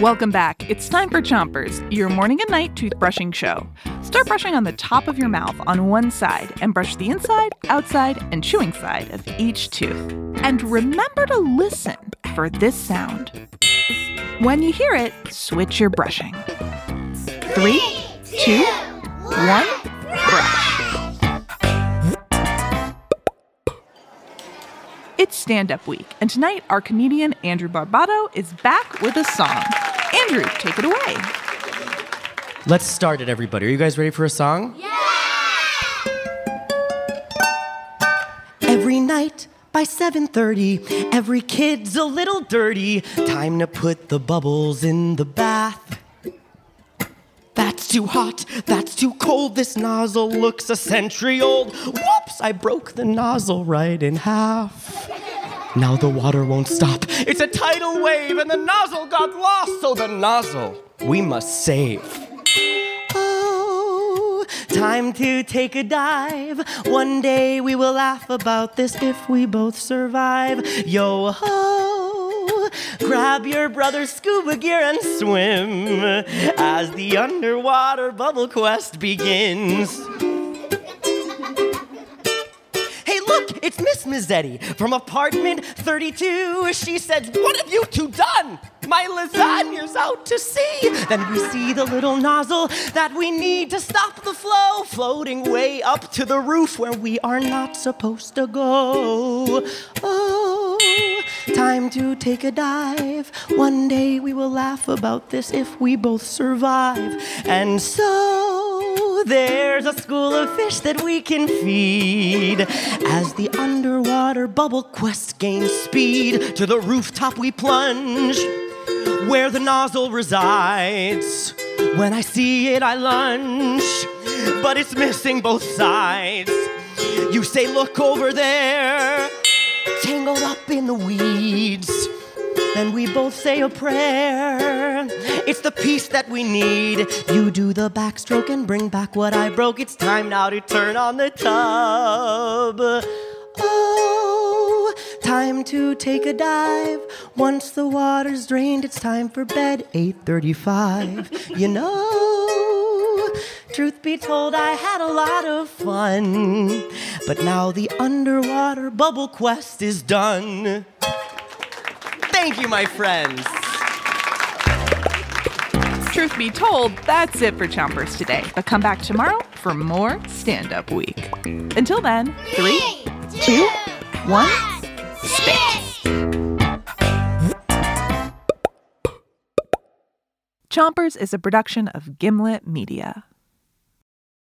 Welcome back. It's time for Chompers, your morning and night toothbrushing show. Start brushing on the top of your mouth on one side and brush the inside, outside, and chewing side of each tooth. And remember to listen for this sound. When you hear it, switch your brushing. Three, two, one, brush. Stand up week, and tonight our comedian Andrew Barbato is back with a song. Andrew, take it away. Let's start it, everybody. Are you guys ready for a song? Yeah! Every night by 7:30, every kid's a little dirty. Time to put the bubbles in the bath. That's too hot, that's too cold. This nozzle looks a century old. Whoops, I broke the nozzle right in half. Now the water won't stop. It's a tidal wave and the nozzle got lost, so the nozzle we must save. Oh, time to take a dive. One day we will laugh about this if we both survive. Yo ho! Grab your brother's scuba gear and swim as the underwater bubble quest begins. It's Miss Mazzetti from apartment 32. She says, What have you two done? My lasagna's out to sea. Then we see the little nozzle that we need to stop the flow floating way up to the roof where we are not supposed to go. Oh, time to take a dive. One day we will laugh about this if we both survive. And so there's a school of fish that we can feed as the underwater bubble quest gains speed. To the rooftop we plunge where the nozzle resides. When I see it, I lunge, but it's missing both sides. You say, Look over there, tangled up in the weeds. Then we both say a prayer. It's the peace that we need. You do the backstroke and bring back what I broke. It's time now to turn on the tub. Oh, time to take a dive. Once the water's drained, it's time for bed. 8:35. You know, truth be told, I had a lot of fun. But now the underwater bubble quest is done. Thank you, my friends. Truth be told, that's it for Chompers today. But come back tomorrow for more stand up week. Until then, three, two, one, spit. Chompers is a production of Gimlet Media.